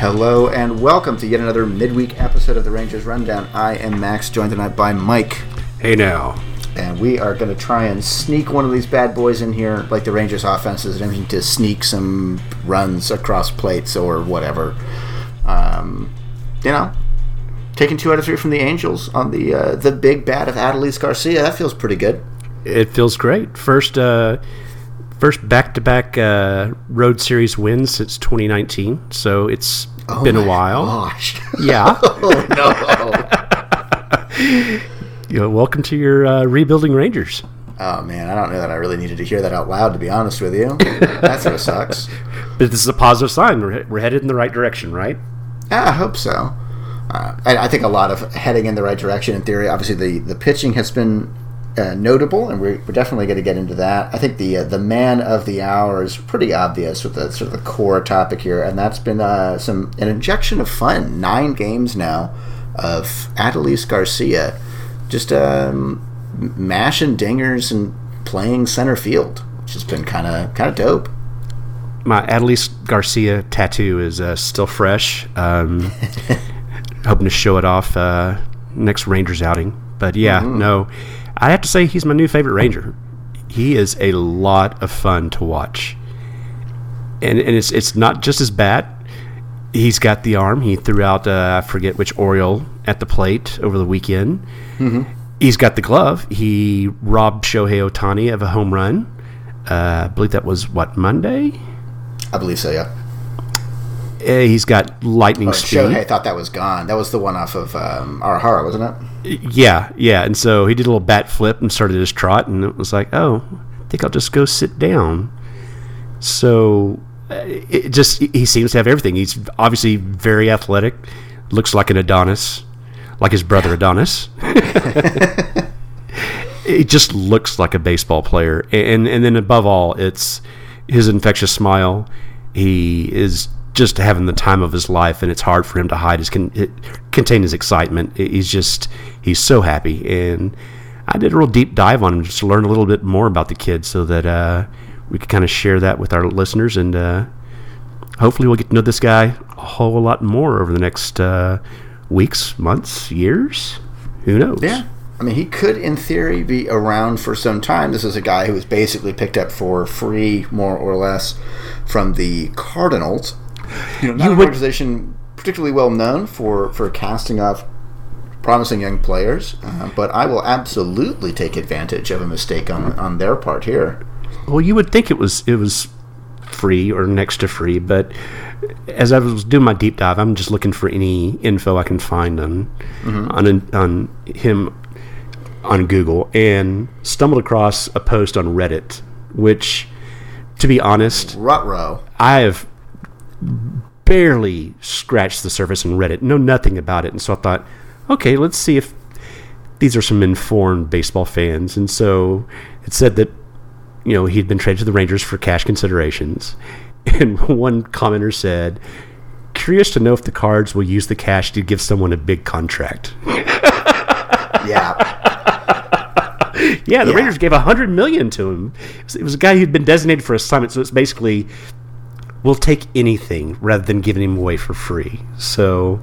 Hello and welcome to yet another midweek episode of the Rangers Rundown. I am Max, joined tonight by Mike, Hey now. and we are going to try and sneak one of these bad boys in here, like the Rangers' offense is attempting to sneak some runs across plates or whatever. Um, you know, taking two out of three from the Angels on the uh, the big bat of Adolis Garcia. That feels pretty good. It feels great. First uh first back-to-back uh, road series wins since 2019. So it's been a Oh while. Gosh. Yeah. oh no. You know, welcome to your uh, rebuilding Rangers. Oh man, I don't know that I really needed to hear that out loud. To be honest with you, that sort of sucks. But this is a positive sign. We're, we're headed in the right direction, right? Yeah, I hope so. Uh, I, I think a lot of heading in the right direction in theory. Obviously, the, the pitching has been uh, notable, and we're, we're definitely going to get into that. I think the uh, the man of the hour is pretty obvious with the sort of the core topic here, and that's been uh, some an injection of fun. Nine games now of Adolis Garcia, just um, mashing dingers and playing center field, which has been kind of kind of dope. My Adolis Garcia tattoo is uh, still fresh. Um, hoping to show it off uh, next Rangers outing. But yeah, no, I have to say he's my new favorite Ranger. He is a lot of fun to watch, and and it's it's not just his bat. He's got the arm. He threw out uh, I forget which Oriole at the plate over the weekend. He's got the glove. He robbed Shohei Ohtani of a home run. Uh, I believe that was what Monday. I believe so. Yeah. Uh, he's got lightning Oh, speed. Shohei thought that was gone. That was the one off of um, Arihara, wasn't it? Yeah, yeah. And so he did a little bat flip and started his trot, and it was like, oh, I think I'll just go sit down. So uh, it just he seems to have everything. He's obviously very athletic, looks like an Adonis, like his brother Adonis. it just looks like a baseball player, and and then above all, it's his infectious smile. He is just having the time of his life, and it's hard for him to hide his con- contain his excitement. He's just he's so happy, and I did a real deep dive on him just to learn a little bit more about the kid, so that uh, we could kind of share that with our listeners, and uh, hopefully we'll get to know this guy a whole lot more over the next uh, weeks, months, years. Who knows? Yeah. I mean, he could, in theory, be around for some time. This is a guy who was basically picked up for free, more or less, from the Cardinals. You know, not You an would- organization particularly well known for, for casting off promising young players, uh, but I will absolutely take advantage of a mistake on, on their part here. Well, you would think it was it was free or next to free, but as I was doing my deep dive, I'm just looking for any info I can find on on on him on Google and stumbled across a post on Reddit, which, to be honest, Rutro. I have barely scratched the surface and read it, know nothing about it, and so I thought, okay, let's see if these are some informed baseball fans. And so it said that you know he'd been traded to the Rangers for cash considerations, and one commenter said, "Curious to know if the Cards will use the cash to give someone a big contract." Yeah. Yeah, the Yeah. Rangers gave a hundred million to him. It was, it was a guy who'd been designated for assignment, so it's basically we'll take anything rather than giving him away for free. So,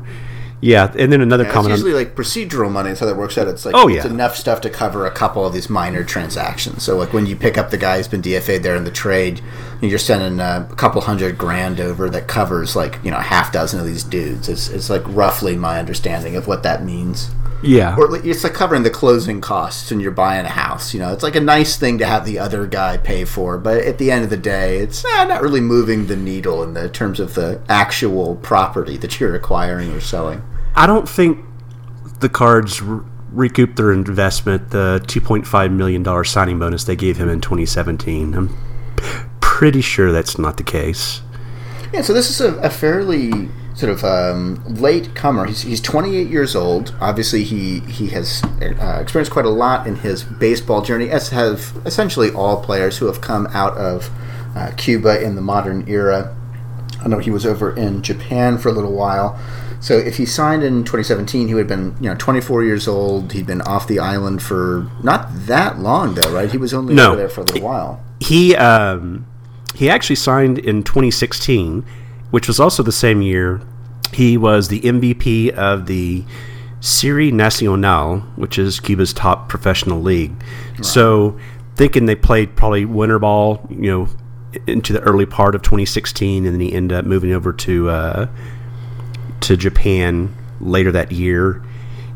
yeah, and then another It's comment. on- usually like procedural money. That's how that works out. It's like Oh, yeah. it's yeah. enough stuff to cover a couple of these minor transactions. So like when you pick up the guy who's been DFA'd there in the trade, you're sending a couple hundred grand over that covers like you know a half dozen of these dudes. It's it's like roughly my understanding of what that means. Yeah, Or it's like covering the closing costs when you're buying a house. You know, it's like a nice thing to have the other guy pay for, but at the end of the day, it's eh, not really moving the needle in the terms of the actual property that you're acquiring or selling. I don't think the Cards re- recouped their investment, the two point five million dollar signing bonus they gave him in 2017. I'm pretty sure that's not the case. Yeah, so this is a, a fairly sort of um, late comer. He's, he's 28 years old. Obviously, he he has uh, experienced quite a lot in his baseball journey, as have essentially all players who have come out of uh, Cuba in the modern era. I know he was over in Japan for a little while. So if he signed in 2017, he would have been you know 24 years old. He'd been off the island for not that long though, right? He was only No. over there for a little while. He um, he actually signed in 2016, which was also the same year He was the MVP of the Serie Nacional, which is Cuba's top professional league. So, thinking they played probably winter ball, you know, into the early part of 2016, and then he ended up moving over to uh, to Japan later that year.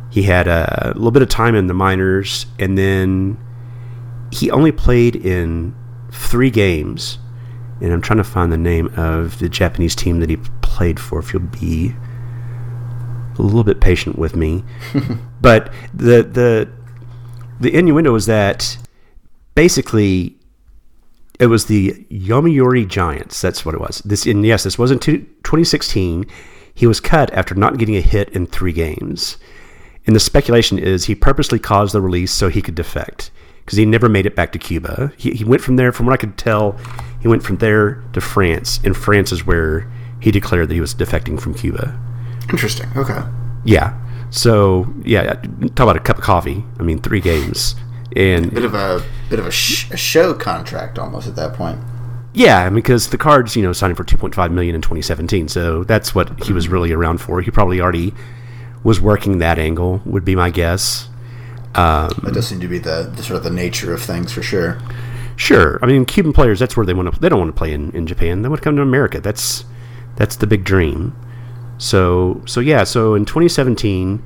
He had a little bit of time in the minors, and then he only played in three games. And I'm trying to find the name of the Japanese team that he played for. If you'll be a little bit patient with me, but the the the innuendo was that basically it was the Yomiuri Giants. That's what it was. This and yes, this wasn't 2016. He was cut after not getting a hit in three games. And the speculation is he purposely caused the release so he could defect because he never made it back to Cuba. He, he went from there, from what I could tell, he went from there to France. And France is where he declared that he was defecting from Cuba. Interesting. Okay. Yeah. So yeah, talk about a cup of coffee. I mean, three games and bit of a bit of a, sh- a show contract almost at that point. Yeah, because the cards, you know, signed for 2.5 million in 2017, so that's what he was really around for. He probably already was working that angle, would be my guess. Um, that does seem to be the, the, sort of the nature of things for sure. Sure, I mean, Cuban players, that's where they want to. They don't want to play in, in Japan. They want to come to America. That's that's the big dream. So so yeah, so in 2017,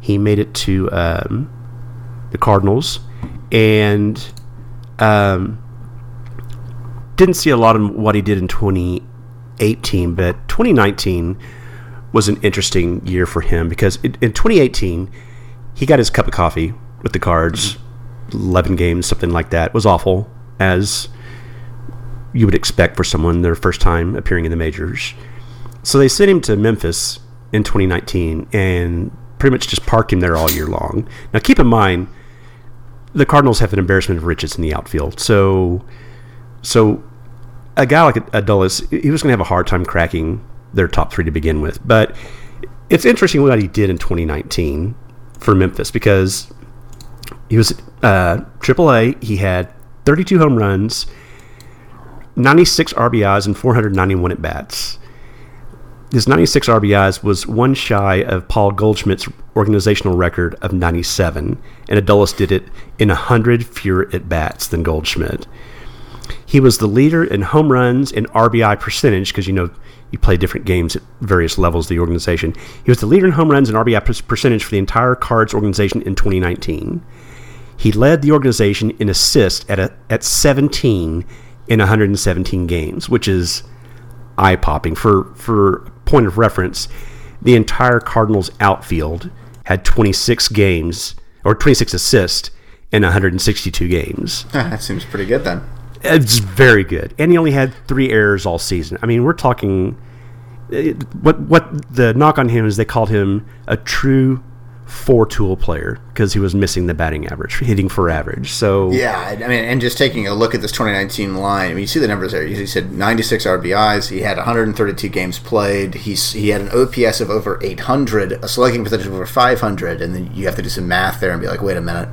he made it to um, the Cardinals, and um, didn't see a lot of what he did in 2018, but 2019 was an interesting year for him because in, in 2018 he got his cup of coffee with the Cards, 11 games, something like that. Was awful, as you would expect for someone their first time appearing in the majors. So they sent him to Memphis in 2019 and pretty much just parked him there all year long. Now keep in mind, the Cardinals have an embarrassment of riches in the outfield. So, so a guy like Adolis, he was going to have a hard time cracking their top three to begin with. But it's interesting what he did in 2019 for Memphis because he was uh, AAA. He had 32 home runs, 96 RBIs, and 491 at bats. His 96 RBIs was one shy of Paul Goldschmidt's organizational record of 97, and Adolis did it in 100 fewer at bats than Goldschmidt. He was the leader in home runs and RBI percentage because you know you play different games at various levels of the organization. He was the leader in home runs and RBI percentage for the entire Cards organization in 2019. He led the organization in assists at a, at 17 in 117 games, which is eye popping. For for point of reference, the entire Cardinals outfield had 26 games or 26 assists in 162 games. that seems pretty good then. It's very good, and he only had three errors all season. I mean, we're talking. Uh, what what the knock on him is they called him a true four tool player because he was missing the batting average, hitting for average. So yeah, I mean, and just taking a look at this 2019 line, I mean, you see the numbers there. He said 96 RBIs. He had 132 games played. He's he had an OPS of over 800, a slugging percentage of over 500, and then you have to do some math there and be like, wait a minute,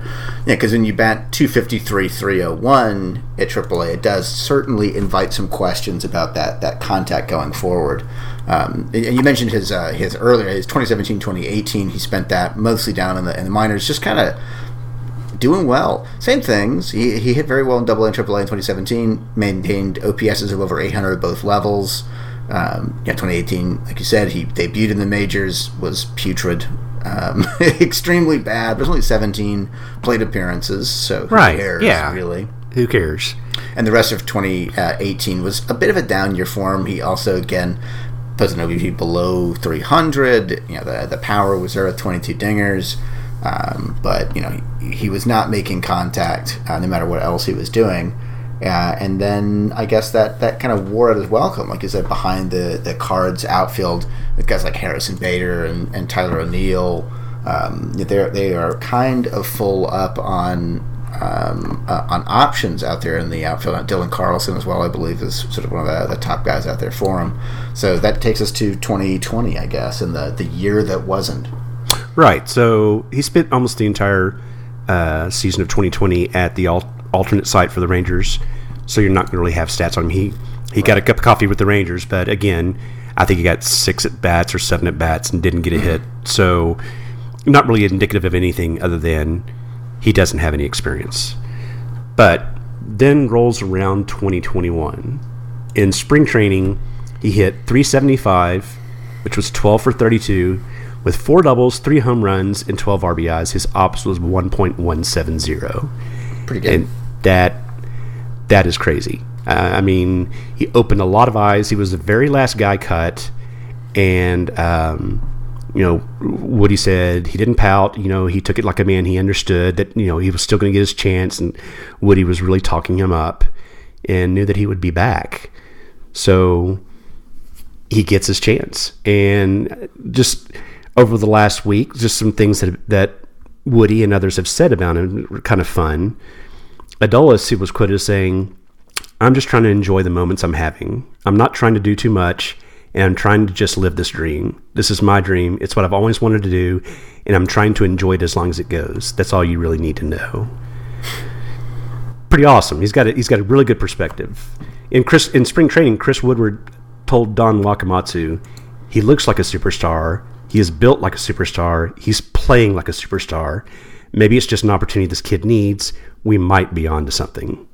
yeah, because when you bat 253 301 at AAA, it does certainly invite some questions about that that contact going forward. Um, and you mentioned his uh, his earlier his 2017 2018 he spent that mostly down in the in the minors just kind of doing well. Same things he, he hit very well in double A and triple A in 2017 maintained OPSs of over 800 at both levels. Um, yeah 2018 like you said he debuted in the majors was putrid um, extremely bad there's only 17 plate appearances so who right cares, yeah. really? Who cares? And the rest of 2018 was a bit of a down year for him. He also, again, doesn't OBP below 300. You know, the, the power was there with 22 dingers. Um, but, you know, he, he, was not making contact uh, no matter what else he was doing. Uh, and then I guess that, that kind of wore out his welcome. Like you said, behind the, the cards outfield with guys like Harrison Bader and, and Tyler O'Neill. Um, they're, they are kind of full up on um, uh, on options out there in the outfield. Dylan Carlson as well, I believe, is sort of one of the, the, top guys out there for him. So that takes us to 2020, I guess, and the the year that wasn't. Right. So he spent almost the entire uh, season of 2020 at the al- alternate site for the Rangers. So you're not going to really have stats on him. He he right. got a cup of coffee with the Rangers, but again, I think he got six at bats or seven at bats and didn't get a hit. So, not really indicative of anything other than he doesn't have any experience. But then rolls around 2021. In spring training, he hit 375, which was 12 for 32, with four doubles, three home runs, and 12 RBIs. His ops was 1.170. Pretty good. And that that is crazy. Uh, I mean, he opened a lot of eyes. He was the very last guy cut, and um, you know, Woody said he didn't pout. You know, he took it like a man. He understood that you know he was still going to get his chance, and Woody was really talking him up, and knew that he would be back. So he gets his chance, and just over the last week, just some things that that Woody and others have said about him were kind of fun. Adolis, he was quoted as saying, I'm just trying to enjoy the moments I'm having. I'm not trying to do too much, and I'm trying to just live this dream. This is my dream. It's what I've always wanted to do, and I'm trying to enjoy it as long as it goes. That's all you really need to know. Pretty awesome. He's got a, he's got a really good perspective. In Chris in spring training, Chris Woodward told Don Wakamatsu, he looks like a superstar. He is built like a superstar. He's playing like a superstar. Maybe it's just an opportunity this kid needs. We might be on to something.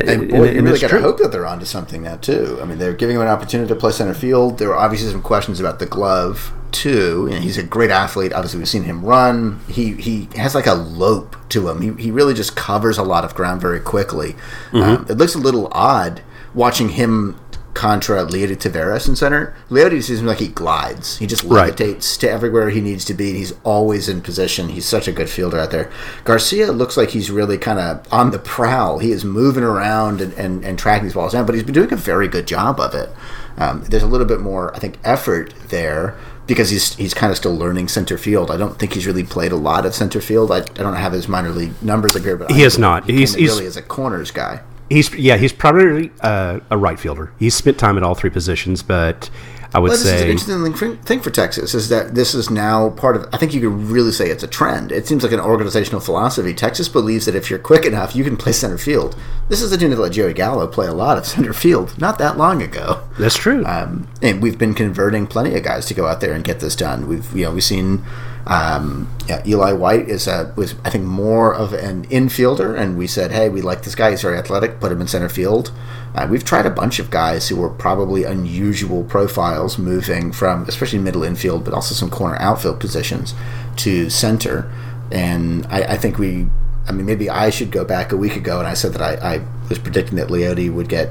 And, boy, and, you really got to hope that they're onto something now too. I mean, they're giving him an opportunity to play center field. There were obviously some questions about the glove too. You know, he's a great athlete. Obviously, we've seen him run. He he has like a lope to him. He, he really just covers a lot of ground very quickly. Mm-hmm. Um, it looks a little odd watching him contra Leody Taveras in center. Leody seems like he glides. He just levitates right. to everywhere he needs to be. He's always in position. He's such a good fielder out there. Garcia looks like he's really kind of on the prowl. He is moving around and, and, and, tracking these balls down, but he's been doing a very good job of it. Um, there's a little bit more, I think, effort there because he's he's kind of still learning center field. I don't think he's really played a lot of center field. I, I don't have his minor league numbers up here, but he is not. He he's, he's really is a corners guy. He's yeah, he's probably uh, a right fielder. He's spent time at all three positions, but I would well, say this is an interesting thing for Texas is that this is now part of. I think you could really say it's a trend. It seems like an organizational philosophy. Texas believes that if you're quick enough, you can play center field. This is a team that let Joey Gallo play a lot of center field not that long ago. That's true. Um, and we've been converting plenty of guys to go out there and get this done. We've you know we've seen um, yeah, Eli White is a, was I think more of an infielder, and we said, hey, we like this guy. He's very athletic. Put him in center field. Uh, we've tried a bunch of guys who were probably unusual profiles, moving from especially middle infield, but also some corner outfield positions to center. And I, I think we, I mean, maybe I should go back a week ago, and I said that I, I was predicting that Leody would get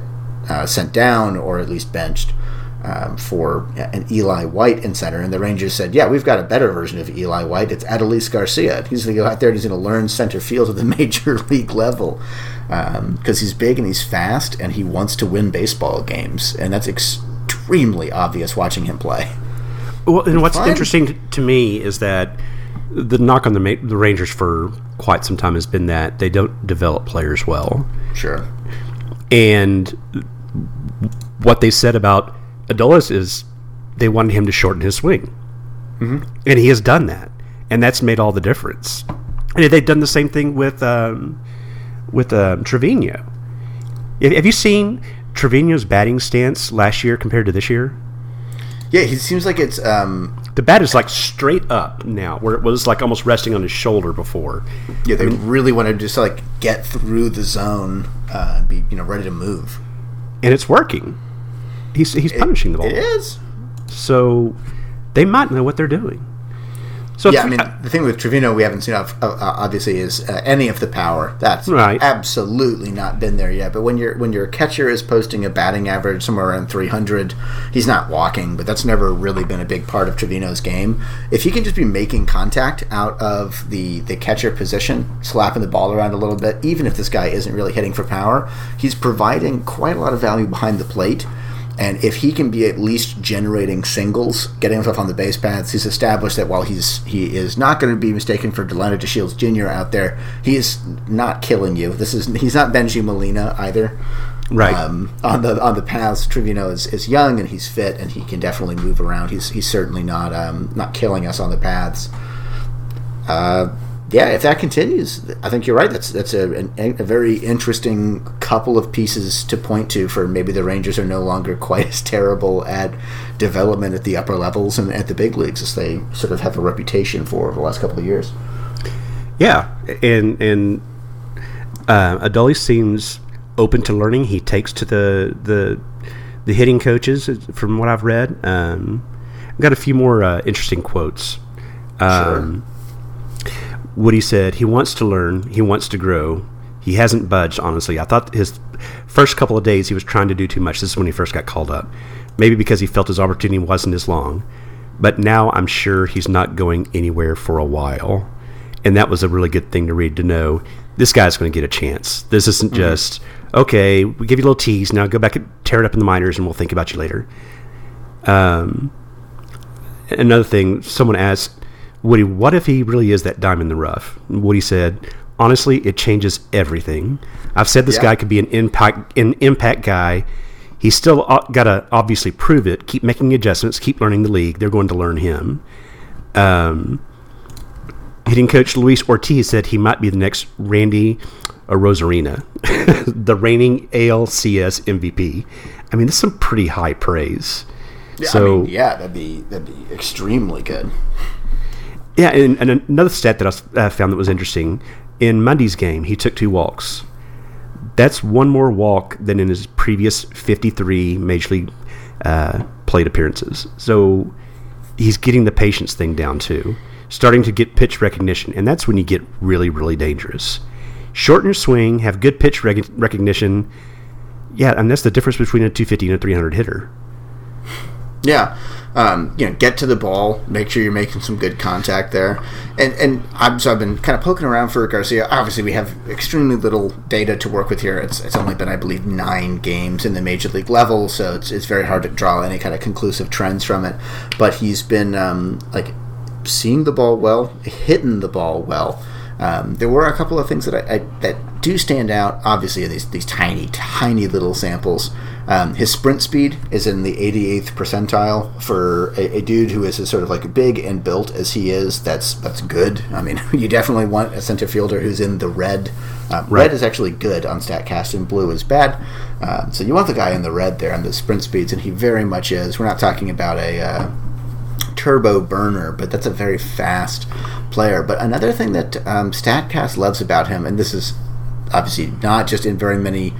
uh, sent down or at least benched um, for an Eli White in center, and the Rangers said, "Yeah, we've got a better version of Eli White. It's Adolis Garcia. He's going to go out there and he's going to learn center field at the major league level because um, he's big and he's fast and he wants to win baseball games, and that's extremely obvious watching him play." Well, and what's interesting to me is that the knock on the the Rangers for quite some time has been that they don't develop players well. Sure. And what they said about Adolis is they wanted him to shorten his swing, mm-hmm. and he has done that, and that's made all the difference. And they've done the same thing with um, with um, Trevino. Have you seen Trevino's batting stance last year compared to this year? Yeah, he seems like it's um, the bat is like straight up now, where it was like almost resting on his shoulder before. Yeah, they I mean, really want to just like get through the zone uh, and be you know ready to move, and it's working. He's he's punishing the ball. It is. So they might know what they're doing. So yeah, I mean, the thing with Trevino we haven't seen uh, obviously is uh, any of the power. That's right. absolutely not been there yet. But when your when your catcher is posting a batting average somewhere around 300, he's not walking. But that's never really been a big part of Trevino's game. If he can just be making contact out of the the catcher position, slapping the ball around a little bit, even if this guy isn't really hitting for power, he's providing quite a lot of value behind the plate. And if he can be at least generating singles, getting himself on the base paths, he's established that while he's he is not going to be mistaken for Delino DeShields Jr. out there, he is not killing you. This is he's not Bengie Molina either. Right. Um, on the on the paths, Trevino is, is young and he's fit and he can definitely move around. He's he's certainly not um, not killing us on the paths. Uh, yeah, if that continues, I think you're right. That's that's a, a, a, very interesting couple of pieces to point to for maybe the Rangers are no longer quite as terrible at development at the upper levels and at the big leagues as they sort of have a reputation for over the last couple of years. Yeah, and and uh, Adolis seems open to learning. He takes to the the the hitting coaches from what I've read. Um, I've got a few more uh, interesting quotes. Um, sure. Woody said he wants to learn, he wants to grow. He hasn't budged, honestly. I thought his first couple of days he was trying to do too much. This is when he first got called up. Maybe because he felt his opportunity wasn't as long. But now I'm sure he's not going anywhere for a while. And that was a really good thing to read to know this guy's going to get a chance. This isn't mm-hmm. just, okay, we give you a little tease. Now go back and tear it up in the minors and we'll think about you later. Um, another thing, someone asked, Woody, what if he really is that diamond in the rough? Woody said, honestly, it changes everything. I've said this yeah. guy could be an impact an impact guy. He's still uh, got to obviously prove it. Keep making adjustments. Keep learning the league. They're going to learn him. Um, hitting coach Luis Ortiz said he might be the next Randy Arozarena, the reigning ALCS MVP. I mean, this is some pretty high praise. Yeah, so I mean, yeah, that'd be that'd be extremely good. Yeah, and, and another stat that I uh, found that was interesting in Monday's game, he took two walks. That's one more walk than in his previous 53 major league uh, plate appearances. So he's getting the patience thing down too, starting to get pitch recognition, and that's when you get really, really dangerous. Shorten your swing, have good pitch rec- recognition. Yeah, and that's the difference between a 250 and a 300 hitter. Yeah, um, you know, get to the ball, make sure you're making some good contact there, and and I've, so I've been kind of poking around for Garcia. Obviously, we have extremely little data to work with here. It's, it's only been, I believe, nine games in the major league level, so it's, it's very hard to draw any kind of conclusive trends from it. But he's been um, like seeing the ball well, hitting the ball well. Um, there were a couple of things that I, I, that do stand out. Obviously, these these tiny, tiny little samples. Um, his sprint speed is in the 88th percentile for a, a, dude who is as sort of like big and built as he is. That's that's good. I mean, you definitely want a center fielder who's in the red. Um, right. Red is actually good on Statcast, and blue is bad. Uh, so you want the guy in the red there on the sprint speeds, and he very much is. We're not talking about a uh, turbo burner, but that's a very fast player. But another thing that um, Statcast loves about him, and this is obviously not just in very many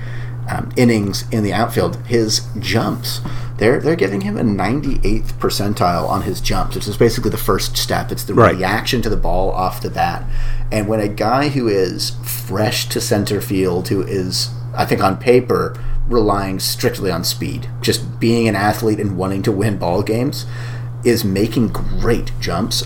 um, innings in the outfield, his jumps. They're they're giving him a 98th percentile on his jumps, which is basically the first step. It's the right. reaction to the ball off the bat. And when a guy who is fresh to center field, who is I think on paper relying strictly on speed, just being an athlete and wanting to win ball games, is making great jumps.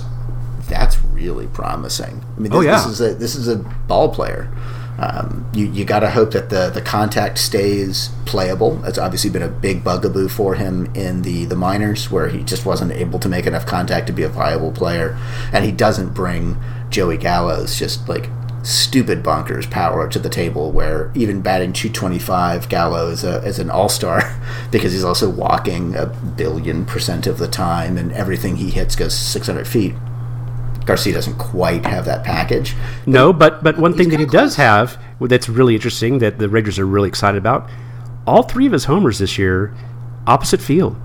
That's really promising. I mean, this, oh, yeah. this is a this is a ball player. Um, you you got to hope that the the contact stays playable. It's obviously been a big bugaboo for him in the the minors, where he just wasn't able to make enough contact to be a viable player, and he doesn't bring Joey Gallo's just like stupid bonkers power to the table. Where even batting 225, Gallo is a is an all star because he's also walking a billion percent of the time, and everything he hits goes 600 feet. Garcia doesn't quite have that package. No, but but one thing that he close. does have that's really interesting that the Rangers are really excited about, all three of his homers this year, opposite field,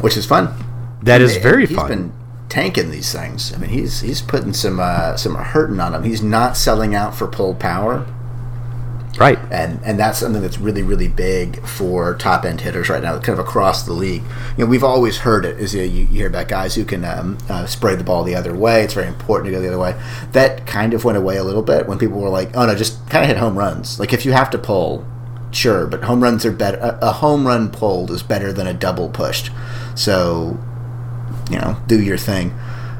which is fun. That and is very he's fun. Been tanking these things. I mean, he's he's putting some uh, some hurting on them. He's not selling out for pull power. Right. And and that's something that's really really big for top end hitters right now, kind of across the league. You know, we've always heard it is you, you hear about guys who can um, uh, spray the ball the other way. It's very important to go the other way. That kind of went away a little bit when people were like, "Oh no, just kind of hit home runs." Like if you have to pull, sure, but home runs are better. A, a home run pulled is better than a double pushed. So, you know, do your thing.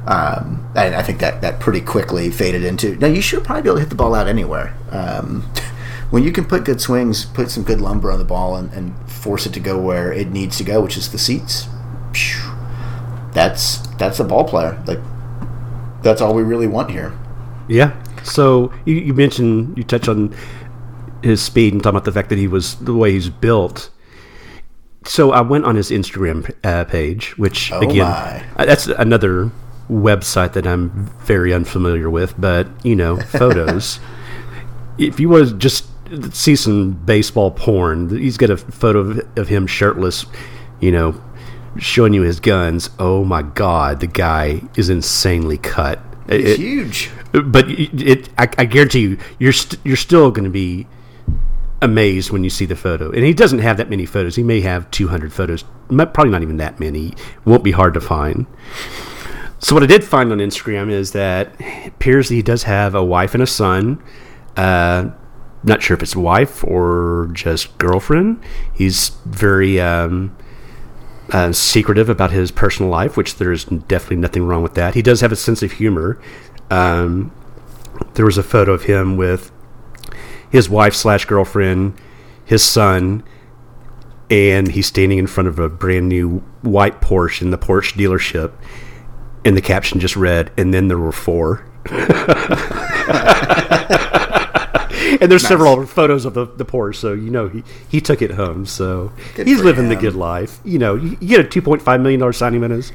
Um, and I think that that pretty quickly faded into. Now you should probably be able to hit the ball out anywhere. Um, when you can put good swings, put some good lumber on the ball, and, and force it to go where it needs to go, which is the seats. That's that's a ball player. Like that's all we really want here. Yeah. So you, you mentioned you touched on his speed and talking about the fact that he was the way he's built. So I went on his Instagram uh, page, which oh again, uh, that's another website that I'm very unfamiliar with, but you know, photos. if you want to just see some baseball porn, he's got a photo of, of him shirtless, you know, showing you his guns. Oh my God, the guy is insanely cut. It's huge. But it, it I, I, guarantee you, you're st- you're still going to be amazed when you see the photo. And he doesn't have that many photos. He may have 200 photos, probably not even that many. Won't be hard to find. So what I did find on Instagram is that it appears that he does have a wife and a son. Uh, not sure if it's wife or just girlfriend. He's very um, uh, secretive about his personal life, which there's definitely nothing wrong with that. He does have a sense of humor. Um, there was a photo of him with his wife slash girlfriend, his son, and he's standing in front of a brand new white Porsche in the Porsche dealership and the caption just read, and then there were four. and there's nice. several photos of the, the Porsche, so you know he, he took it home. So good he's living him. the good life. You know, you, you get a two point five million dollar signing bonus,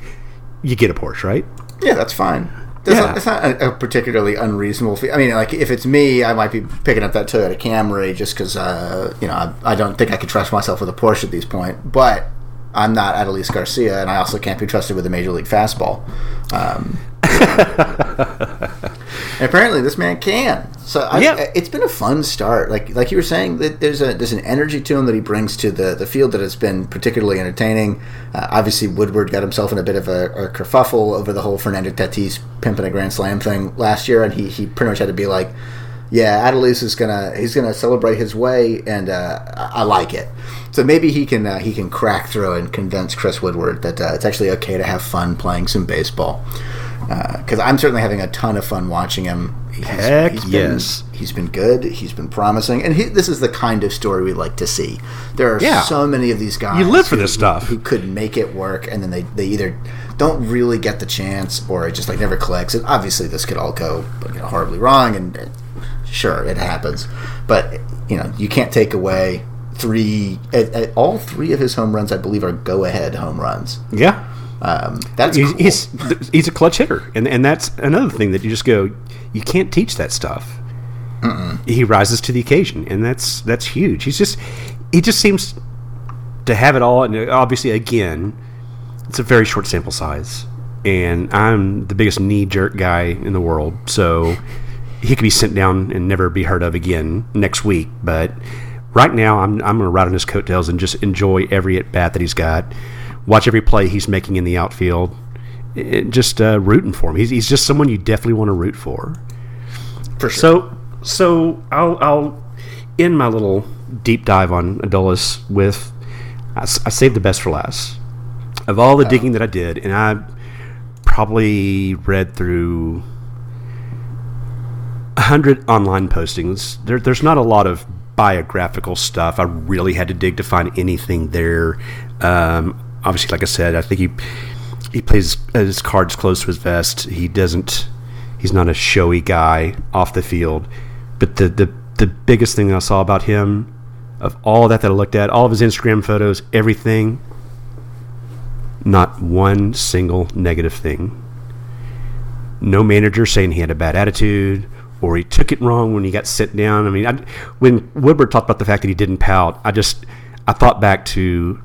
you get a Porsche, right? Yeah, that's fine. That's yeah. not, it's not a, a, particularly unreasonable fee. I mean, like if it's me, I might be picking up that Toyota Camry just because uh, you know I, I, don't think I could trust myself with a Porsche at this point. But I'm not Adolis Garcia, and I also can't be trusted with a major league fastball. Um, apparently, this man can. So I, yeah. it's been a fun start. Like like you were saying, that there's a there's an energy to him that he brings to the, the field that has been particularly entertaining. Uh, obviously, Woodward got himself in a bit of a, a kerfuffle over the whole Fernando Tatis pimping a grand slam thing last year, and he he pretty much had to be like yeah, Adolis is gonna he's gonna celebrate his way, and uh, I like it. So maybe he can uh, he can crack through and convince Chris Woodward that uh, it's actually okay to have fun playing some baseball. Because uh, I'm certainly having a ton of fun watching him. He's, Heck he's been, yes, he's been good. He's been promising, and he, this is the kind of story we like to see. There are yeah. so many of these guys. You live for who, this stuff. Who could make it work, and then they, they either don't really get the chance, or it just like never clicks. And obviously, this could all go you know, horribly wrong, and sure, it happens. But you know, you can't take away three. all three of his home runs, I believe, are go-ahead home runs. Yeah, um, that's he's, cool. he's, he's a clutch hitter, and and that's another thing that you just go, you can't teach that stuff. Mm-mm. He rises to the occasion, and that's that's huge. He's just he just seems to have it all, and obviously, again, it's a very short sample size, and I'm the biggest knee jerk guy in the world, so he could be sent down and never be heard of again next week. But right now, I'm I'm going to ride on his coattails and just enjoy every at bat that he's got. Watch every play he's making in the outfield. It, just uh, rooting for him. He's, he's just someone you definitely want to root for. For sure. So so I'll I'll end my little deep dive on Adolis with I, I saved the best for last. Of all the oh. digging that I did, and I probably read through 100 online postings. There, there's not a lot of biographical stuff. I really had to dig to find anything there. Um, obviously, like I said, I think he he plays his cards close to his vest. He doesn't. He's not a showy guy off the field. But the the the biggest thing I saw about him, of all that that I looked at, all of his Instagram photos, everything. Not one single negative thing. No manager saying he had a bad attitude or he took it wrong when he got sit down. I mean, I, when Woodward talked about the fact that he didn't pout, I just I thought back to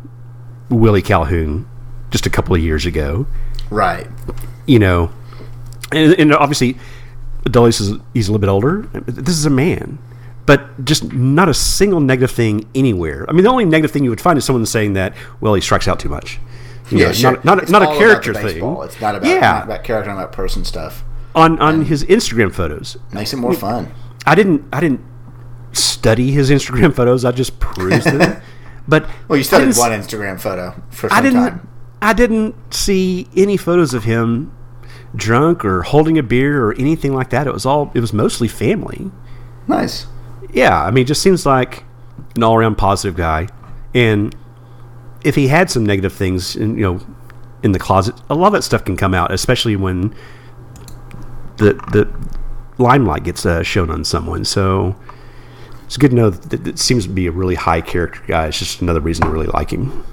Willie Calhoun just a couple of years ago. Right. You know, and, and obviously, Dulles is he's a little bit older. This is a man, but just not a single negative thing anywhere. I mean, the only negative thing you would find is someone saying that well he strikes out too much. You yeah, know, sure. not not, not a character thing. It's not about yeah. not about character, not about person stuff on on his Instagram photos. Makes it more fun. I didn't I didn't study his Instagram photos. I just perused them. But well, you studied one Instagram photo for some I didn't, time. I didn't see any photos of him drunk or holding a beer or anything like that. It was all it was mostly family. Nice. Yeah, I mean, just seems like an all around positive guy. And if he had some negative things, in, you know, in the closet, a lot of that stuff can come out, especially when the the limelight gets uh, shown on someone. So it's good to know that it seems to be a really high character guy. It's just another reason to really like him.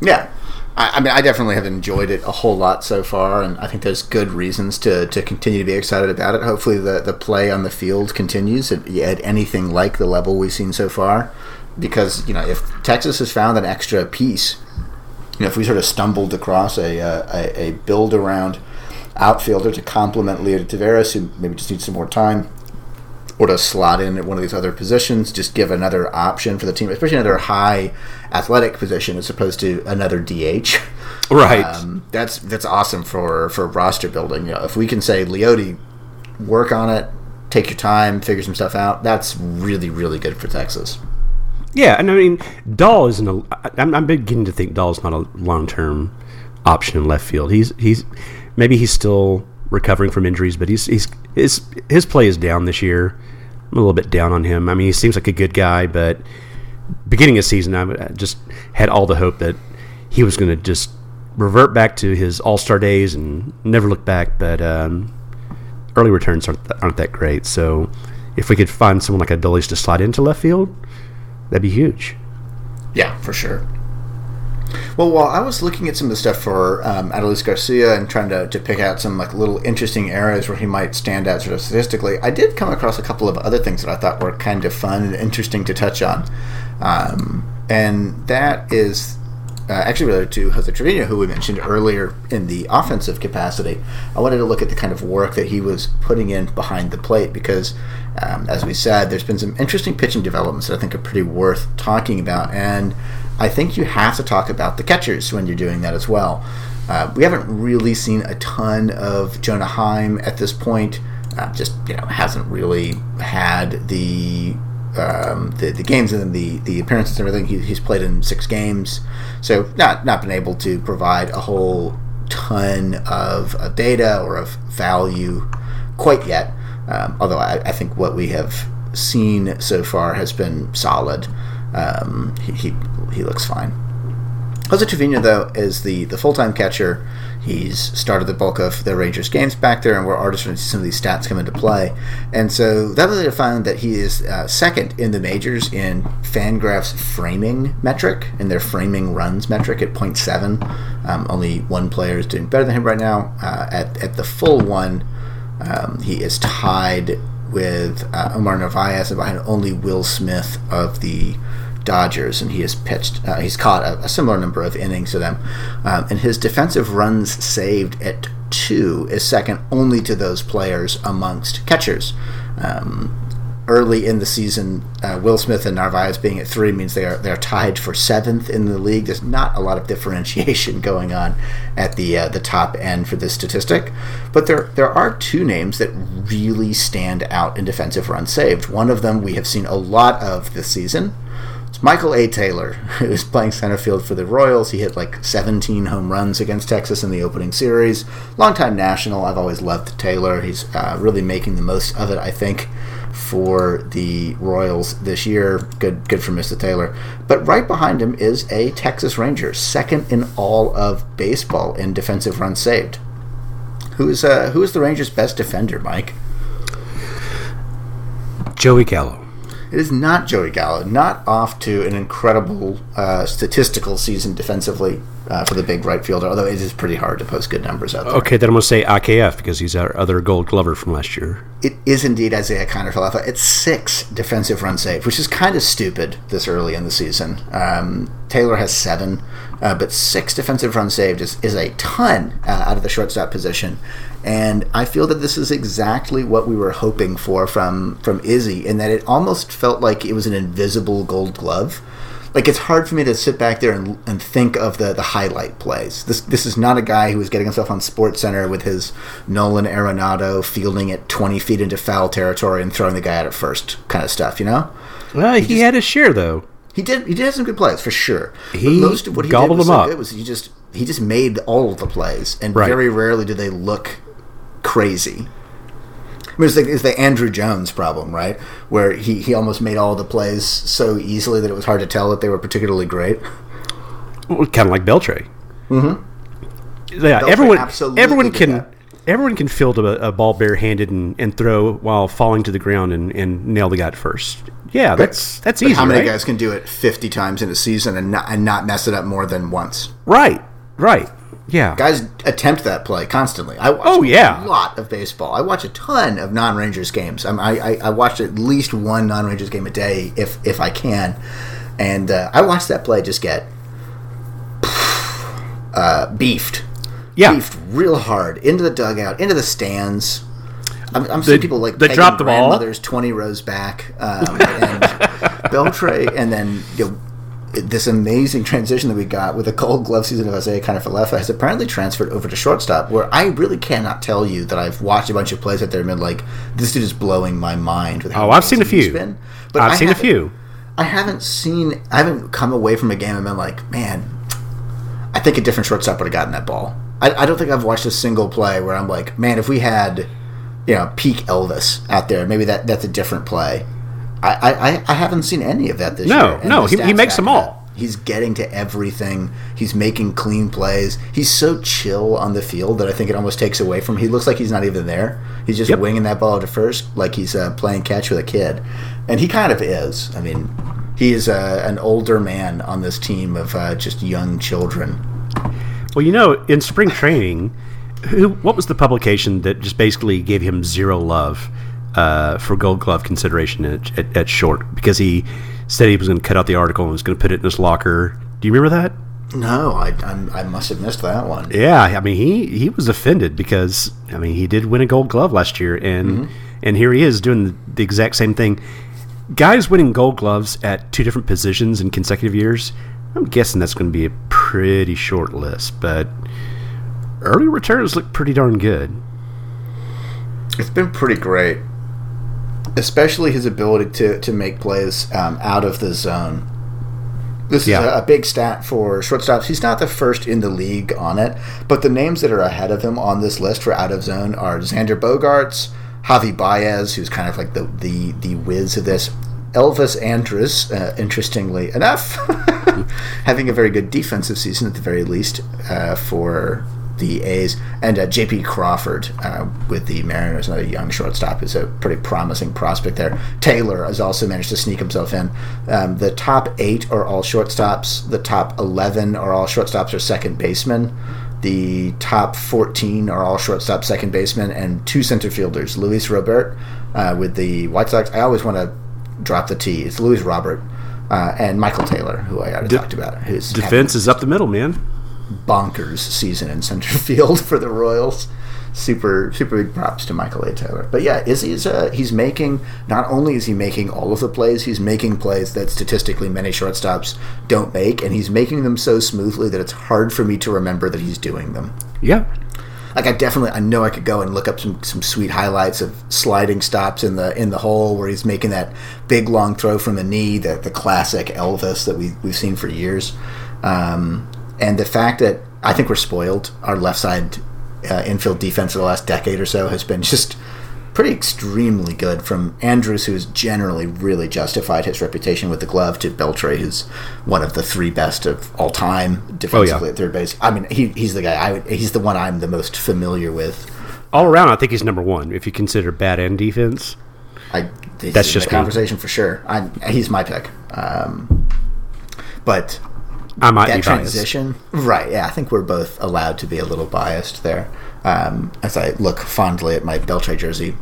Yeah. I, I mean, I definitely have enjoyed it a whole lot so far, and I think there's good reasons to, to continue to be excited about it. Hopefully, the, the play on the field continues at, at anything like the level we've seen so far. Because, you know, if Texas has found an extra piece, you know, if we sort of stumbled across a, uh, a, a build around outfielder to complement Leo Taveras, who maybe just needs some more time, or to slot in at one of these other positions, just give another option for the team, especially another high athletic position as opposed to another DH. Right. Um, that's that's awesome for for roster building. You know, if we can say Leody, work on it, take your time, figure some stuff out. That's really really good for Texas. Yeah, and I mean, Dahl isn't a. I'm, I'm beginning to think Dahl's not a long term option in left field. He's he's maybe he's still recovering from injuries, but he's he's his his play is down this year. I'm a little bit down on him. I mean, he seems like a good guy, but beginning of season, I just had all the hope that he was going to just revert back to his All Star days and never look back. But um, early returns aren't aren't that great. So if we could find someone like Adolis to slide into left field, that'd be huge. Yeah, for sure. Well, while I was looking at some of the stuff for um, Garcia and trying to, to pick out some like little interesting areas where he might stand out sort of statistically, I did come across a couple of other things that I thought were kind of fun and interesting to touch on. Um, and that is uh, actually related to Jose Trevino, who we mentioned earlier in the offensive capacity. I wanted to look at the kind of work that he was putting in behind the plate because, um, as we said, there's been some interesting pitching developments that I think are pretty worth talking about. And I think you have to talk about the catchers when you're doing that as well. Uh, we haven't really seen a ton of Jonah Heim at this point. Uh, just you know hasn't really had the um, the, the games and the the appearances and everything. He, he's played in six games, so not not been able to provide a whole ton of, of data or of value quite yet. Um, although I, I, think what we have seen so far has been solid. Um, he, he, he looks fine. Jose Trevino, though, is the, the full time catcher. He's started the bulk of the Rangers games back there, and we're already starting to see some of these stats come into play. And so that led to find that he is uh, second in the majors in FanGraphs' framing metric, in their framing runs metric at 0.7. Um, only one player is doing better than him right now. Uh, at, at the full one, um, he is tied with uh, Omar Narvaez and behind only Will Smith of the Dodgers, and he has pitched. Uh, he's caught a, a, similar number of innings to them, um, and his defensive runs saved at two is second only to those players amongst catchers. Um, early in the season, uh, Will Smith and Narvaez being at three means they are they are tied for seventh in the league. There's not a lot of differentiation going on at the uh, the top end for this statistic, but there there are two names that really stand out in defensive runs saved. One of them we have seen a lot of this season. Michael A. Taylor, who's playing center field for the Royals. He hit like 17 home runs against Texas in the opening series. Longtime national. I've always loved Taylor. He's uh, really making the most of it, I think, for the Royals this year. Good, good for Mr. Taylor. But right behind him is a Texas Ranger, second in all of baseball in defensive runs saved. Who's uh, who is the Rangers' best defender, Mike? Joey Gallo. It is not Joey Gallo, not off to an incredible uh, statistical season defensively uh, for the big right fielder, although it is pretty hard to post good numbers out there. Okay, then I'm going to say AKF because he's our other gold glover from last year. It is indeed Isiah Kiner-Falefa. It's six defensive run saves, which is kind of stupid this early in the season. Um, Taylor has seven, uh, but six defensive runs saved is, is a ton uh, out of the shortstop position. And I feel that this is exactly what we were hoping for from from Izzy, in that it almost felt like it was an invisible Gold Glove. Like it's hard for me to sit back there and, and think of the, the highlight plays. This this is not a guy who is getting himself on Sports Center with his Nolan Arenado fielding it twenty feet into foul territory and throwing the guy out at first kind of stuff. You know. Well, he, he just, had his share though. He did. He did have some good plays for sure. He but most of what he gobbled did was them so up. Good was he just he just made all of the plays, and right. very rarely do they look crazy. I mean, it's, like, it's the Andruw Jones problem, right? Where he, he almost made all the plays so easily that it was hard to tell that they were particularly great. Well, kind of like Beltre. Mm-hmm. Yeah, everyone everyone can everyone can field a, a ball barehanded and, and throw while falling to the ground and, and nail the guy at first. Yeah, that's that's easy. How many right? guys can do it fifty times in a season and not and not mess it up more than once? Right. Right. Yeah. Guys attempt that play constantly. I watch Oh, yeah. a lot of baseball. I watch a ton of non-Rangers games. I'm, I, I I watch at least one non-Rangers game a day if if I can, and uh, I watch that play just get uh, beefed. Yeah. beefed real hard into the dugout, into the stands. I'm, I'm seeing people like they pegging dropped the ball. grandmothers twenty rows back, um, and Beltre, and then you know, this amazing transition that we got with the Gold Glove season of Isaiah Kiner-Falefa has apparently transferred over to shortstop, where I really cannot tell you that I've watched a bunch of plays out there and been like, this dude is blowing my mind with how Oh, I've seen a few. been. I've I seen a haven't- few. I haven't seen. I haven't come away from a game and been like, man, I think a different shortstop would have gotten that ball. I, I don't think I've watched a single play where I'm like, man, if we had, you know, peak Elvis out there, maybe that that's a different play. I I, I- haven't seen any of that this No, year. and no, he- he makes them all. up. He's getting to everything. He's making clean plays. He's so chill on the field that I think it almost takes away from. He looks like he's not even there. He's just Yep. winging that ball to first, like he's uh, playing catch with a kid, and he kind of is. I mean, he is uh, an older man on this team of uh, just young children. Well, you know, in spring training, who what was the publication that just basically gave him zero love uh, for Gold Glove consideration at, at, at short because he said he was going to cut out the article and was going to put it in his locker. Do you remember that? No, I, I'm, I must have missed that one. Yeah, I mean he he was offended because I mean he did win a Gold Glove last year and and here he is doing the, the exact same thing. Guys winning Gold Gloves at two different positions in consecutive years. I'm guessing that's going to be a pretty short list, but early returns look pretty darn good. It's been pretty great, especially his ability to, to make plays um, out of the zone. This Yeah. is a, a big stat for shortstops. He's not the first in the league on it, but the names that are ahead of him on this list for out of zone are Xander Bogaerts, Javi Baez, who's kind of like the the the whiz of this. Elvis Andrus, uh, interestingly enough, having a very good defensive season at the very least uh, for the A's, and uh, J.P. Crawford uh, with the Mariners, another young shortstop, is a pretty promising prospect there. Taylor has also managed to sneak himself in. Um, the top eight are all shortstops. The top eleven are all shortstops or second basemen. The top 14 are all shortstop, second basemen, and two center fielders. Luis Robert uh, with the White Sox. I always want to drop the T. It's Luis Robert uh, and Michael Taylor, who I already De- talked about. Who's Defense is up the middle, man. Bonkers season in center field for the Royals. Super, super big props to Michael A. Taylor. But yeah, is he's uh, he's making not only is he making all of the plays, he's making plays that statistically many shortstops don't make, and he's making them so smoothly that it's hard for me to remember that he's doing them. Yeah. Like I definitely, I know I could go and look up some, some sweet highlights of sliding stops in the in the hole where he's making that big long throw from the knee, the the classic Elvis that we we've seen for years. Um, and the fact that I think we're spoiled, our left side uh, infield defense for the last decade or so has been just pretty extremely good. From Andrus, who's generally really justified his reputation with the glove, to Beltre, who's one of the three best of all time defensively at third base. I mean, he, he's the guy. I would, he's the one I'm the most familiar with. All around, I think he's number one if you consider bat and defense. I, That's just a me. conversation for sure. I, he's my pick. Um, but I might that be biased. transition, right? Yeah, I think we're both allowed to be a little biased there. Um, as I look fondly at my Beltre jersey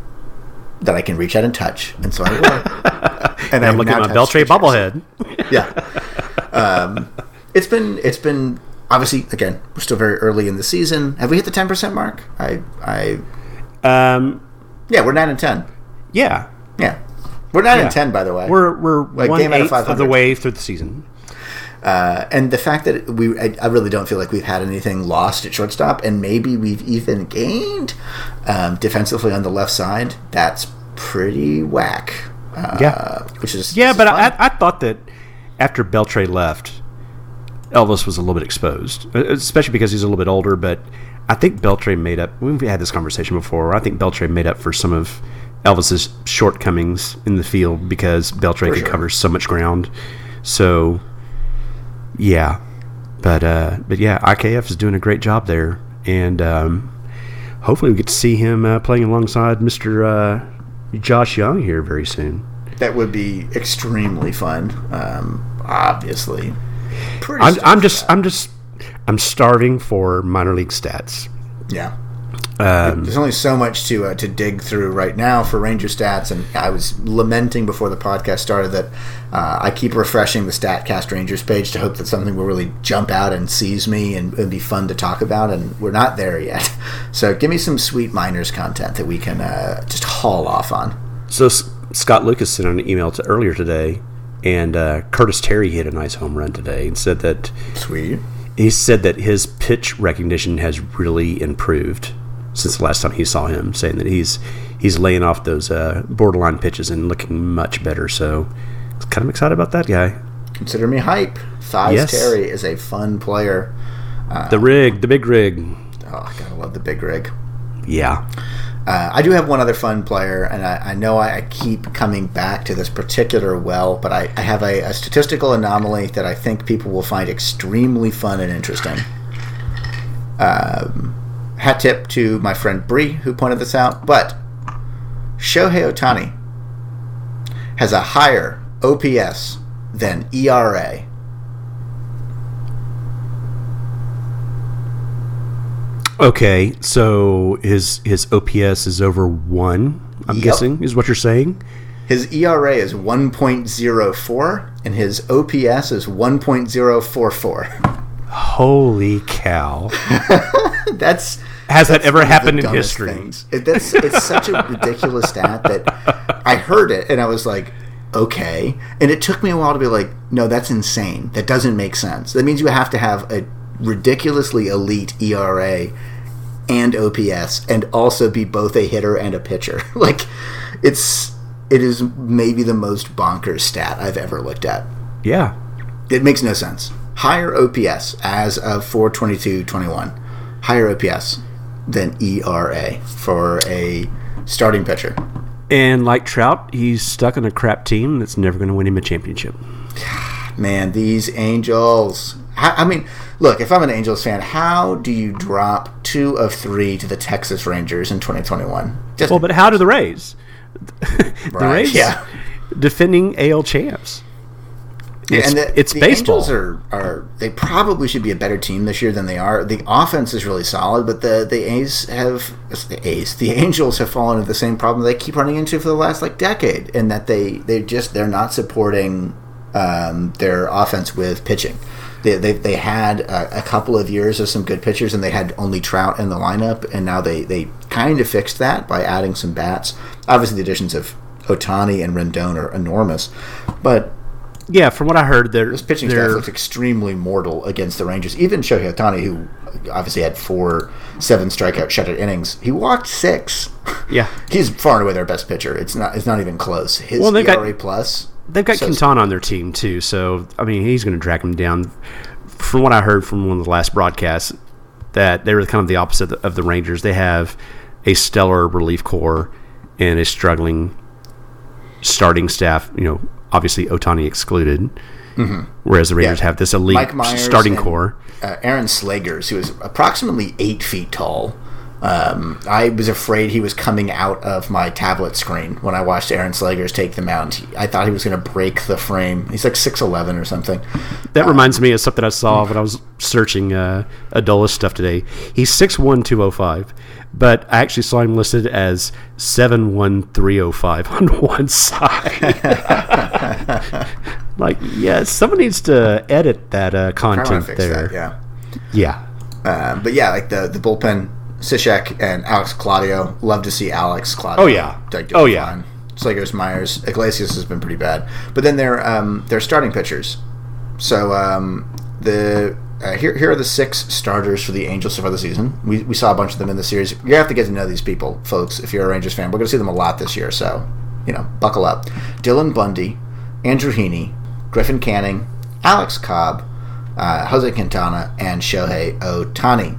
that I can reach out and touch, and so I will. and I'm looking at my Beltre bobblehead. yeah. Um, it's been it's been obviously again we're still very early in the season. Have we hit the ten percent mark? I I Um, yeah we're nine and ten. yeah, Yeah, we're nine Yeah. and ten by the way. we're we're Like, one game out of of the way through the season. Uh, and the fact that we, I, I really don't feel like we've had anything lost at shortstop, and maybe we've even gained um, defensively on the left side. That's pretty whack. Uh, Yeah. which is Yeah, is but. I, I thought that after Beltre left, Elvis was a little bit exposed, uh, especially because he's a little bit older. But I think Beltre made up. We've had this conversation before. I think Beltre made up for some of Elvis's shortcomings in the field because Beltre could sure. cover so much ground. So, yeah, but uh, but yeah, IKF is doing a great job there, and um, hopefully we get to see him uh, playing alongside Mister uh, Josh Young here very soon. that would be extremely fun. Um, obviously, pretty I'm, I'm just. I'm just I'm starving for minor league stats. Yeah. Um, There's only so much to uh, to dig through right now for Ranger stats, and I was lamenting before the podcast started that uh, I keep refreshing the Statcast Rangers page to hope that something will really jump out and seize me and, and be fun to talk about, and we're not there yet. So give me some sweet minors content that we can uh, just haul off on. So S- Scott Lucas sent an email to earlier today, and uh, Curtis Terry hit a nice home run today and said that sweet. He said that his pitch recognition has really improved since the last time he saw him, saying that he's he's laying off those uh, borderline pitches and looking much better. So, kind of excited about that guy. Consider me hype. Thighs yes. Terry is a fun player. Uh, the rig, the big rig. Oh, I gotta love the big rig. Yeah. Uh, I do have one other fun player, and I, I know I, I, keep coming back to this particular well, but I, I have a, a, statistical anomaly that I think people will find extremely fun and interesting. Um, hat tip to my friend Bree who pointed this out, but Shohei Ohtani has a higher OPS than ERA. Okay, so his his OPS is over one. I'm yep. guessing is what you're saying. His ERA is 1.04 and his OPS is 1.044. Holy cow! That's has that ever happened in history? It, that's it's such a ridiculous stat that I heard it and I was like, okay. And it took me a while to be like, no, that's insane. That doesn't make sense. That means you have to have a ridiculously elite ERA and OPS and also be both a hitter and a pitcher. like it's it is maybe the most bonkers stat I've ever looked at. Yeah. It makes no sense. Higher OPS as of 422-21. Higher OPS than ERA for a starting pitcher. And like Trout, he's stuck on a crap team that's never going to win him a championship. Man, these Angels. I mean, look, if I'm an Angels fan, how do you drop two of three to the Texas Rangers in 2021? Just well, but how do the Rays? the right, Rays, yeah. defending AL champs. It's, and the, it's the baseball. Angels are, are they probably should be a better team this year than they are. The offense is really solid, but the the A's have the A's the Angels have fallen into the same problem they keep running into for the last like decade, in that they they just they're not supporting um, their offense with pitching. They, they, they had a, a, couple of years of some good pitchers, and they had only Trout in the lineup, and now they, they kind of fixed that by adding some bats. Obviously, the additions of Ohtani and Rendon are enormous, but yeah, from what I heard, their this pitching staff looks extremely mortal against the Rangers. Even Shohei Ohtani, who obviously had four, seven strikeout shutout innings, he walked six. Yeah, he's far and away their best pitcher. It's not. It's not even close. His well, ERA got, plus. They've got so Quintana on their team too, so I mean he's going to drag them down. From what I heard from one of the last broadcasts, that they were kind of the opposite of the Rangers. They have a stellar relief corps and a struggling starting staff. You know, obviously Ohtani excluded. Mm-hmm. Whereas the Rangers yeah. have this elite starting core. Uh, Aaron Slegers, who is approximately eight feet tall. Um, I was afraid he was coming out of my tablet screen when I watched Aaron Slegers take the mound. I thought he was going to break the frame. He's like six eleven or something. That uh, reminds me of something I saw when I was searching uh, Adolis stuff today. He's six one two oh five, but I actually saw him listed as seven one three oh five on one side. like, yeah, someone needs to edit that uh, content there. That, yeah, yeah. Uh, but yeah, like the the bullpen Cishek and Alex Claudio. Love to see Alex Claudio. Oh yeah. oh yeah. Fine. Slegers Myers Iglesias has been pretty bad, but then they're um, they're starting pitchers. So um, the uh, here here are the six starters for the Angels so far this season. We, we saw a bunch of them in the series. You have to get to know these people, folks. If you're a Rangers fan, we're going to see them a lot this year. So you know, buckle up. Dylan Bundy, Andrew Heaney, Griffin Canning, Alex Cobb, uh, Jose Quintana, and Shohei Ohtani.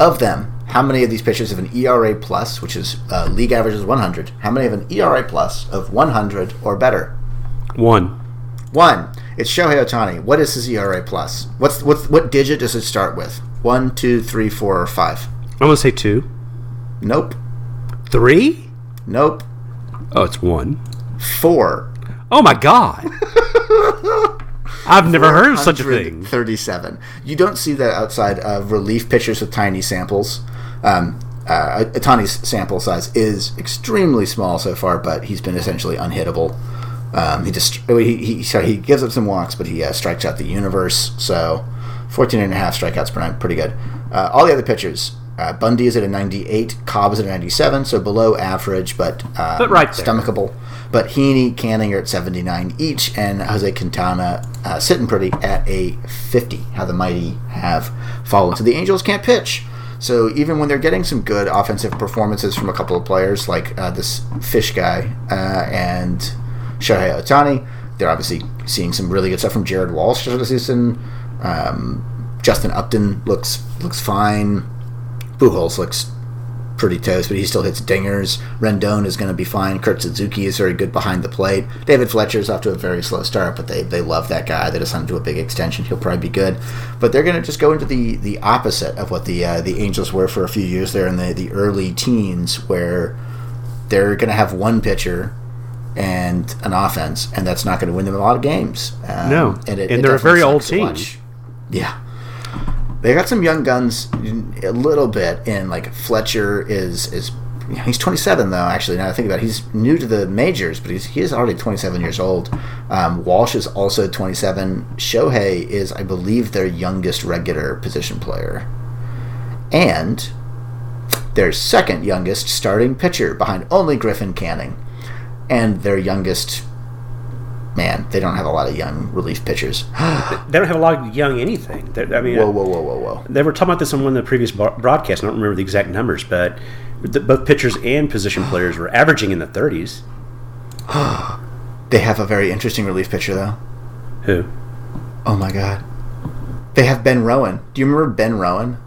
Of them, how many of these pitchers have an ERA plus, which is uh, league average is 100? How many have an ERA plus of 100 or better? One. One. It's Shohei Ohtani. What is his ERA plus? What's what's what digit does it start with? One, two, three, four, or five? I'm gonna say two. Nope. Three? Nope. Oh, it's one. Four. Oh my god. I've never heard of such a thing. 37. You don't see that outside of relief pitchers with tiny samples. Um, uh, Ohtani's sample size is extremely small so far, but he's been essentially unhittable. Um, he just he he, sorry, he gives up some walks, but he uh, strikes out the universe. So 14 and a half strikeouts per night, pretty good. Uh, all the other pitchers, uh, Bundy is at a 98, Cobb is at a 97, so below average, but, uh, But right there. stomachable. But Heaney, Canning are at 79 each, and Jose Quintana uh, sitting pretty at a 50. How the mighty have fallen. So the Angels can't pitch. So even when they're getting some good offensive performances from a couple of players like uh, this Fish guy uh, and Shohei Ohtani, they're obviously seeing some really good stuff from Jared Walsh this season. Um, Justin Upton looks looks fine. Pujols looks pretty toast, but he still hits dingers. Rendon is going to be fine. Kurt Suzuki is very good behind the plate. David Fletcher's off to a very slow start, but they, they love that guy. They just signed him to do a big extension. He'll probably be good. But they're going to just go into the, the opposite of what the uh, the Angels were for a few years there in the, the early teens, where they're going to have one pitcher and an offense, and that's not going to win them a lot of games. Um, No. And they're a very old team. Yeah. They got some young guns a little bit, and like Fletcher is is he's 27 though. Actually, now I think about it, he's new to the majors, but he's he is already 27 years old. Um, Walsh is also 27. Shohei is, I believe, their youngest regular position player, and their second youngest starting pitcher behind only Griffin Canning, and their youngest. Man, they don't have a lot of young relief pitchers. They don't have a lot of young anything. They're- I mean, Whoa, whoa, whoa, whoa, whoa. they were talking about this on one of the previous broadcasts. I don't remember the exact numbers, but the, both pitchers and position players were averaging in the 30s. They have a very interesting relief pitcher, though. Who? Oh my god. They have Ben Rowen. Do you remember Ben Rowen?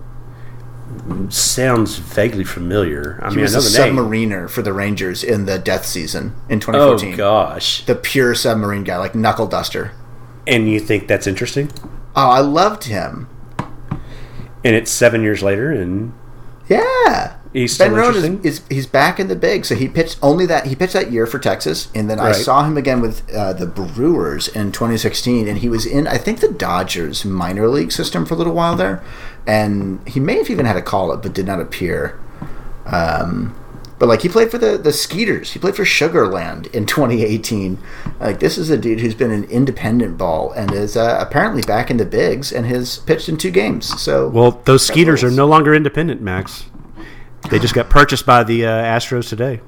Sounds vaguely familiar. I He mean, was I a know the name. submariner for the Rangers in the death season in 2014. Oh 2014. gosh! The pure submarine guy, like knuckle duster. And you think that's interesting? Oh, I loved him. And it's seven years later, and Yeah. He's still Ben interesting. is, is he's back in the big. So he pitched only that he pitched that year for Texas, and then I saw him again with uh, the Brewers in 2016, and he was in I think the Dodgers minor league system for a little while there, and he may have even had a call up, but did not appear. Um, but like he played for the the Skeeters, he played for Sugarland in 2018. Like this is a dude who's been an independent ball and is uh, apparently back in the bigs and has pitched in two games. So well, those Skeeters are no longer independent, Max. They just got purchased by the uh, Astros today.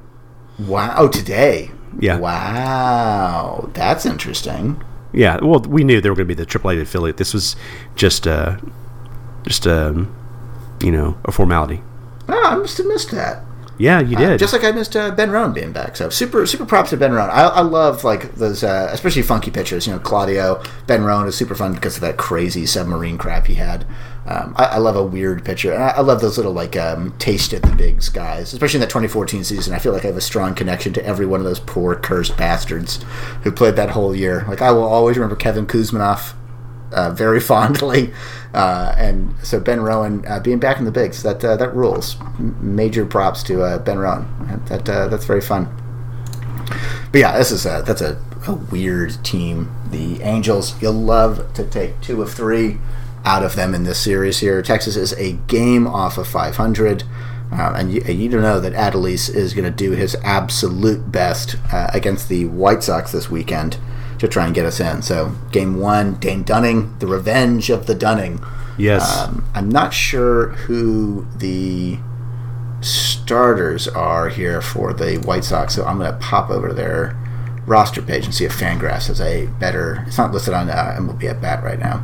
Wow! Oh, today. Yeah. Wow, that's interesting. Yeah, well, we knew they were going to be the AAA affiliate. This was just, uh, just, um, you know, a formality. Oh, I must have missed that. Yeah, you did. Just like I missed uh, Ben Rowen being back. So super, super props to Ben Rowen. I, I love like those, uh, especially funky pitchers. You know, Claudio Ben Rowen is super fun because of that crazy submarine crap he had. Um, I, I love a weird pitcher, and I, I love those little like um, taste at the bigs guys, especially in that 2014 season. I feel like I have a strong connection to every one of those poor cursed bastards who played that whole year. Like I will always remember Kevin Kouzmanoff uh, very fondly. Uh, and so Ben Rowen uh, being back in the bigs that uh, that rules. Major props to uh, Ben Rowen. That uh, that's very fun. But yeah, this is a, that's a, a weird team. The Angels. You'll love to take two of three out of them in this series here. Texas is a game off of 500. Uh, and you, you don't know that Adolis is going to do his absolute best uh, against the White Sox this weekend to try and get us in. So, game one, Dane Dunning, the revenge of the Dunning. yes. Um, I'm not sure who the starters are here for the White Sox, so I'm going to pop over to their roster page and see if FanGraphs has a better. It's not listed on uh, MLB at bat right now.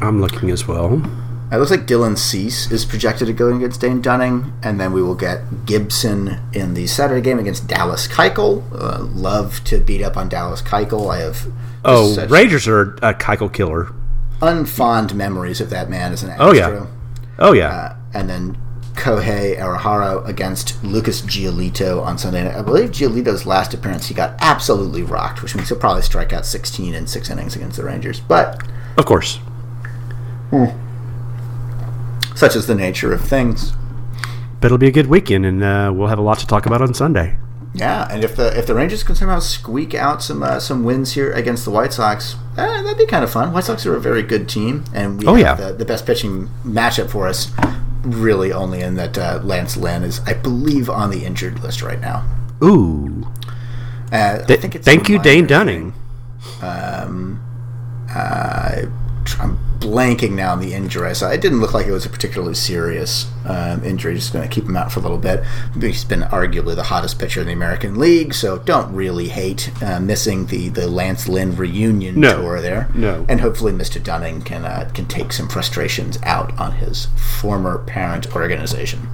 I'm looking as well. It looks like Dylan Cease is projected to go against Dane Dunning, and then we will get Gibson in the Saturday game against Dallas Keuchel. Uh, love to beat up on Dallas Keuchel. I have Oh, Rangers are a Keuchel killer. unfond memories of that man as an Oh, yeah. Oh, yeah. Uh, and then Kohei Arihara against Lucas Giolito on Sunday night. I believe Giolito's last appearance, he got absolutely rocked, which means he'll probably strike out 16 in six innings against the Rangers. But of course. Such is the nature of things. But it'll be a good weekend, and uh, we'll have a lot to talk about on Sunday. Yeah, and if the if the Rangers can somehow squeak out some uh, some wins here against the White Sox, eh, that'd be kind of fun. White Sox are a very good team, and we Oh, have yeah. the, the best pitching matchup for us. Really, only in that uh, Lance Lynn is, I believe, on the injured list right now. Ooh. Uh, I Th- think it's thank you, Dane Dunning. thing. Uh, I'm blanking now on the injury. So it didn't look like it was a particularly serious um, injury. Just going to keep him out for a little bit. He's been arguably the hottest pitcher in the American League, so don't really hate uh, missing the, the Lance Lynn reunion No. tour there. No. and hopefully Mr. Dunning can uh, can take some frustrations out on his former parent organization.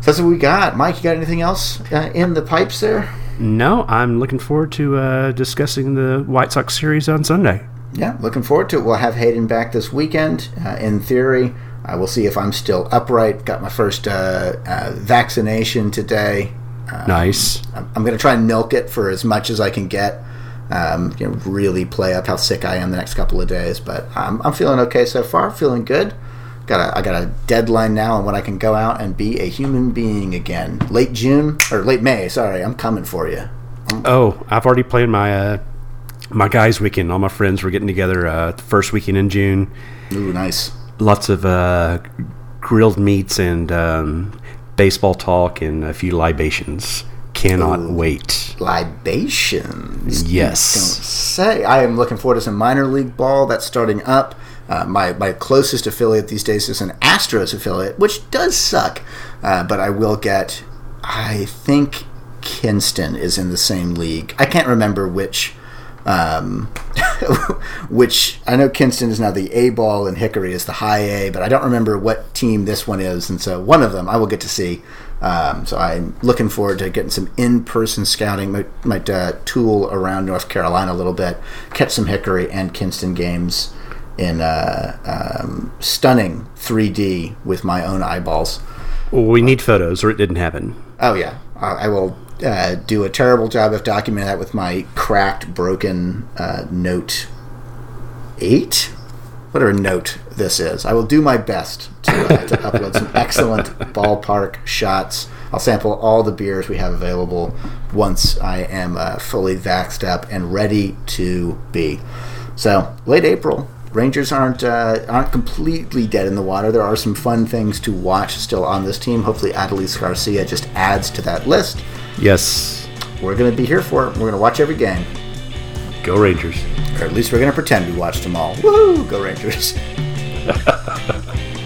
So that's what we got. Mike, you got anything else uh, in the pipes there? No, I'm looking forward to uh, discussing the White Sox series on Sunday. Yeah, looking forward to it. We'll have Hayden back this weekend. Uh, in theory, uh, we'll see if I'm still upright. Got my first uh, uh, vaccination today. nice. I'm, I'm going to try and milk it for as much as I can get. Um, you know, really play up how sick I am the next couple of days. But I'm, I'm feeling okay so far. Feeling good. Got a, I got a deadline now on when I can go out and be a human being again. Late June or late May. Sorry, I'm coming for you. Oh, I've already planned my uh, my guys' weekend. All my friends were getting together uh, the first weekend in June. Ooh, nice. Lots of uh, grilled meats and um, baseball talk and a few libations. Cannot wait. libations. Yes. Don't say. I am looking forward to some minor league ball that's starting up. Uh, my my closest affiliate these days is an Astros affiliate, which does suck. Uh, but I will get. I think Kinston is in the same league. I can't remember which. Um, which I know Kinston is now the A ball and Hickory is the high A, but I don't remember what team this one is, and so one of them I will get to see. Um, so I'm looking forward to getting some in-person scouting. Might, might uh, tool around North Carolina a little bit, catch some Hickory and Kinston games in uh, um, stunning 3D with my own eyeballs. Well, we need photos, or it didn't happen. Oh yeah, I, I will uh, do a terrible job of documenting that with my cracked, broken uh, Note Eight, whatever Note this is. I will do my best to, uh, to upload some excellent ballpark shots. I'll sample all the beers we have available once I am uh, fully vaxxed up and ready to be. So late April. Rangers aren't uh, aren't completely dead in the water. There are some fun things to watch still on this team. Hopefully, Adolis Garcia just adds to that list. Yes. We're going to be here for it. We're going to watch every game, Go Rangers. or at least we're going to pretend we watched them all. Woo! Go Rangers!